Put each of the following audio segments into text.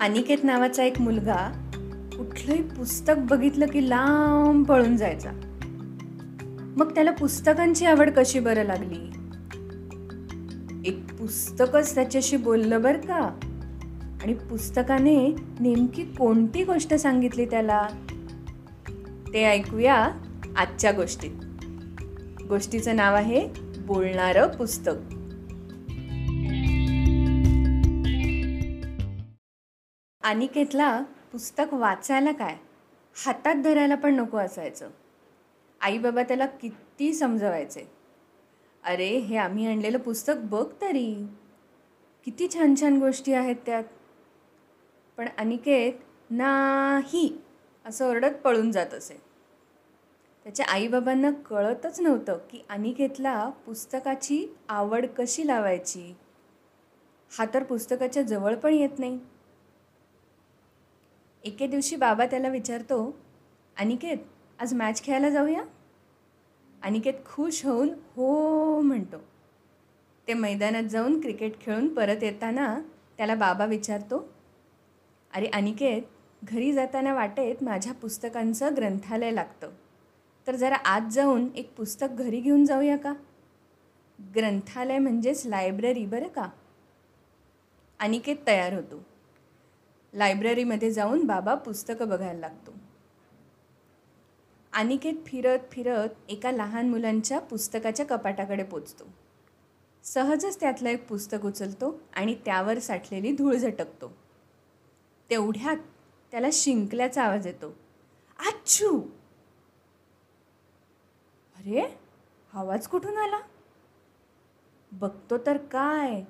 अनिकेत नावाचा एक मुलगा कुठलंही पुस्तक बघितलं की लांब पळून जायचा. मग त्याला पुस्तकांची आवड कशी बरं लागली? एक पुस्तकच त्याच्याशी बोललं बरं का? आणि पुस्तकाने नेमकी कोणती गोष्ट सांगितली त्याला? ते ऐकूया आजच्या गोष्टीत. गोष्टीचं नाव आहे बोलणारं पुस्तक. अनिकेतला पुस्तक वाचायला काय? हातात धरायला पण नको असायचं. आई बाबा त्याला किती समजवायचे. अरे हे आम्ही आणलेलं पुस्तक बघ तरी. किती छान छान गोष्टी आहेत त्यात. पण अनिकेत नाही असं ओरडत पळून जात असे. त्याच्या आईबाबांना कळतच नव्हतं की अनिकेतला पुस्तकाची आवड कशी लावायची. हा तर पुस्तकाच्या जवळ पण येत नाही. एके दिवशी बाबा त्याला विचारतो अनिकेत आज मॅच खेळायला जाऊया? अनिकेत खुश होऊन हो म्हणतो. ते मैदानात जाऊन क्रिकेट खेळून परत येताना त्याला बाबा विचारतो अरे अनिकेत घरी जाताना वाटेत माझ्या पुस्तकांचं ग्रंथालय लागतं. तर जरा आत जाऊन एक पुस्तक घरी घेऊन जाऊया का? ग्रंथालय म्हणजेच लायब्ररी बरं का? अनिकेत तयार होतो. लायब्ररीमध्ये जाऊन बाबा पुस्तकं बघायला लागतो. अनिकेत फिरत फिरत एका लहान मुलांच्या पुस्तकाच्या कपाटाकडे पोचतो. सहजच त्यातलं एक पुस्तक उचलतो आणि त्यावर साठलेली धूळ झटकतो. तेवढ्यात त्याला शिंकल्याचा आवाज येतो. आच्छू! अरे आवाज कुठून आला? बघतो तर काय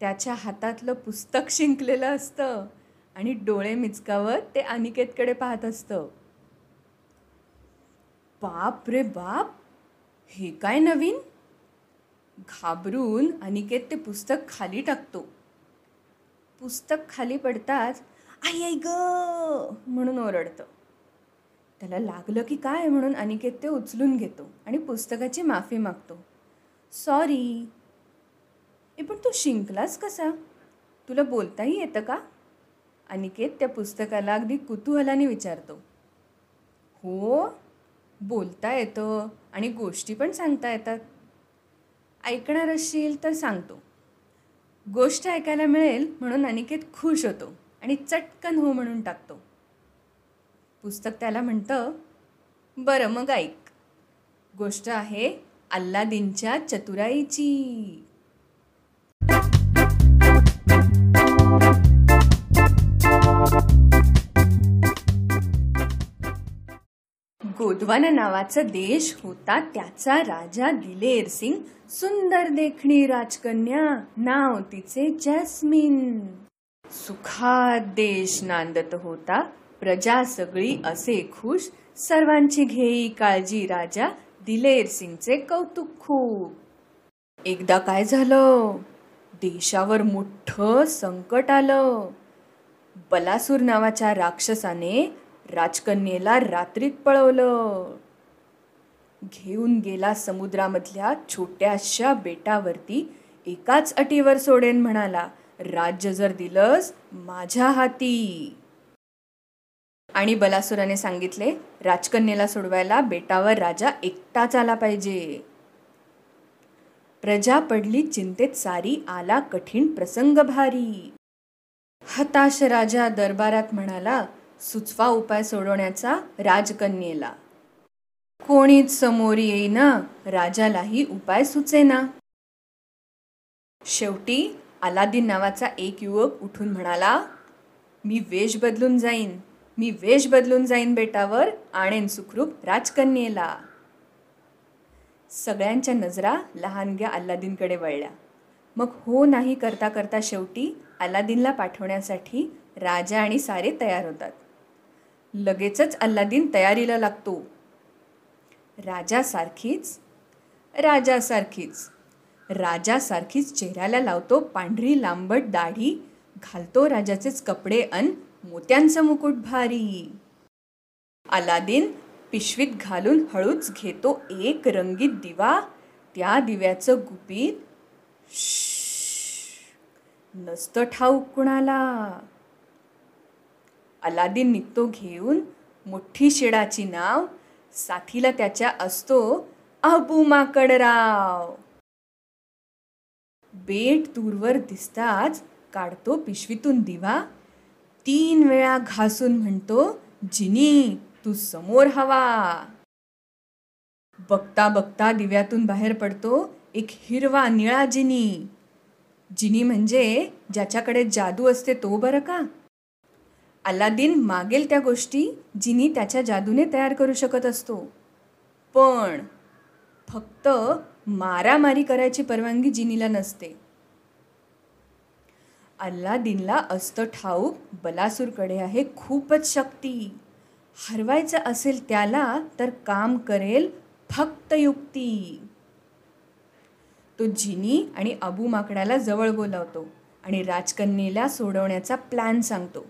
त्याच्या हातातलं पुस्तक शिंकलेलं असतं. आणि डोळे मिचकावत ते अनिकेतकडे पाहत असतं. बाप रे बाप हे काय नवीन? घाबरून अनिकेत ते पुस्तक खाली टाकतो. पुस्तक खाली पडताच आई आई ग म्हणून ओरडतं. त्याला लागलं की काय म्हणून अनिकेत ते उचलून घेतो आणि पुस्तकाची माफी मागतो. सॉरी. ए पण तू शिंकलास कसा? तुला बोलताही येतं का? अनिकेत त्या पुस्तकाला अगदी कुतूहलाने विचारतो. हो बोलता येतं आणि गोष्टी पण सांगता येतात. ऐकणार असशील तर सांगतो. गोष्ट ऐकायला मिळेल म्हणून अनिकेत खुश होतो आणि चटकन हो म्हणून टाकतो. पुस्तक त्याला म्हणतं बरं मग ऐक. गोष्ट आहे अल्लादीनच्या चतुराईची. गोदवाना नावाचा देश होता त्याचा राजा दिलेर सिंग. सुंदर देखणी राजकन्या नाव तिचे जॅस्मिन. सुखात देश नांदत होता प्रजा सगळी असे खुश. सर्वांची घेई काळजी राजा दिलेर सिंगचे कौतुक खूप. एकदा काय झालं? देशावर मोठं संकट आलं. बलासूर नावाच्या राक्षसाने राजकन्येला रात्रीत पळवलं. घेऊन गेला समुद्रामधल्या छोट्याशा बेटावरती एकाच अटीवर सोडेन म्हणाला राज्य जर दिलंस माझ्या हाती. आणि बलासुराने सांगितले राजकन्येला सोडवायला बेटावर राजा एकटाच आला पाहिजे. प्रजा पडली चिंतेत सारी आला कठीण प्रसंग भारी. हताश राजा दरबारात म्हणाला सुचवा उपाय सोडवण्याचा राजकन्येला. कोणीच समोर येईना राजालाही उपाय सुचेना. शेवटी अलादीन नावाचा एक युवक उठून म्हणाला मी वेश बदलून जाईन. मी वेश बदलून जाईन बेटावर आणेन सुखरूप राजकन्येला. सगळ्यांच्या नजरा लहानग्या अल्लादीनकडे वळल्या. मग हो नाही करता करता शेवटी अल्लादीनला पाठवण्यासाठी राजा आणि सारे तयार होतात. लगेचच अल्लादीन तयारीला लागतो. राजासारखीच राजासारखीच राजासारखीच चेहऱ्याला लावतो पांढरी लांबट दाढी घालतो राजाचेच कपडे अन मोत्यांचं मुकुट भारी. अलादीन पिशवीत घालून हळूच घेतो एक रंगीत दिवा त्या दिव्याचं गुपित नसतं ठाऊक कुणाला अलादीन निघतो घेऊन मोठी शेडाची नाव साथीला त्याच्या असतो अबू माकडराव बेट दूरवर दिसताच काढतो पिशवीतून दिवा. तीन वेळा घासून म्हणतो जिनी तू समोर हवा. बघता बघता दिव्यातून बाहेर पडतो एक हिरवा निळा जिनी. जिनी म्हणजे ज्याच्याकडे जादू असते तो बरं का? अल्लादीन मागेल त्या गोष्टी जिनी त्याच्या जादूने तयार करू शकत असतो. पण फक्त मारामारी करायची परवानगी जिनीला नसते. अल्लादीनला असतं ठाऊक बलासूरकडे आहे खूपच शक्ती. हरवायचं असेल त्याला तर काम करेल फक्त युक्ती. तो जिनी आणि अबू माकडाला जवळ बोलावतो आणि राजकन्येला सोडवण्याचा प्लॅन सांगतो.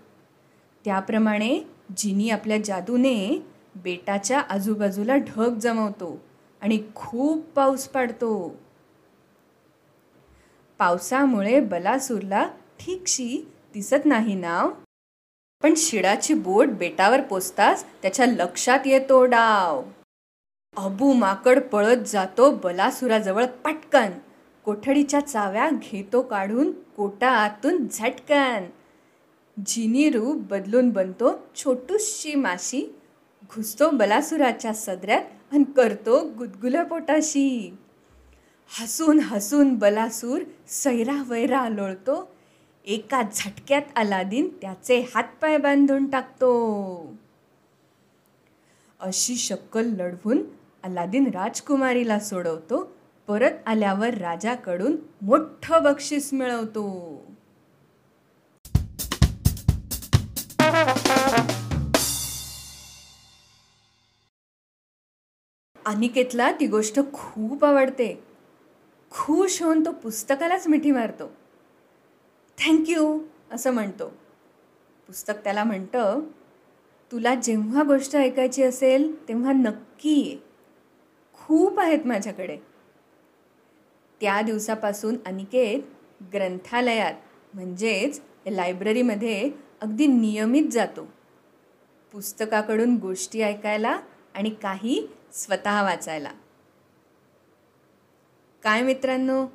त्याप्रमाणे जिनी आपल्या जादूने बेटाच्या आजूबाजूला ढग जमवतो आणि खूप पाऊस पाडतो. पावसामुळे बलासूरला ठीकशी दिसत नाही नाव पण शिडाची बोट बेटावर पोचताच त्याच्या लक्षात येतो डाव. अबू माकड पळत जातो बलासुराजवळ पटकन. कोठडीच्या चाव्या घेतो काढून कोटा आतून झटकन. जिनी रूप बदलून बनतो छोटूशी माशी घुसतो बलासुराच्या सदऱ्यात आणि करतो गुदगुल्या पोटाशी. हसून हसून बलासूर सैरा वैरा लोळतो. एका झटक्यात अलादीन त्याचे हातपाय बांधून टाकतो. अशी शक्कल लढवून अलादीन राजकुमारीला सोडवतो. परत आल्यावर राजाकडून मोठं बक्षीस मिळवतो. अनिकेतला ती गोष्ट खूप आवडते. खुश होऊन तो पुस्तकालाच मिठी मारतो. थँक्यू असं म्हणतो. पुस्तक त्याला म्हणतं तुला जेव्हा गोष्ट ऐकायची असेल तेव्हा नक्की ये. खूप आहेत माझ्याकडे. त्या दिवसापासून अनिकेत ग्रंथालयात म्हणजेच लायब्ररीमध्ये अगदी नियमित जातो. पुस्तकाकडून गोष्टी ऐकायला आणि काही स्वतः वाचायला. काय मित्रांनो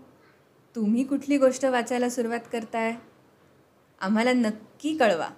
तुम्ही कुठली गोष्ट वाचायला सुरुवात करताय? आम्हाला नक्की कळवा.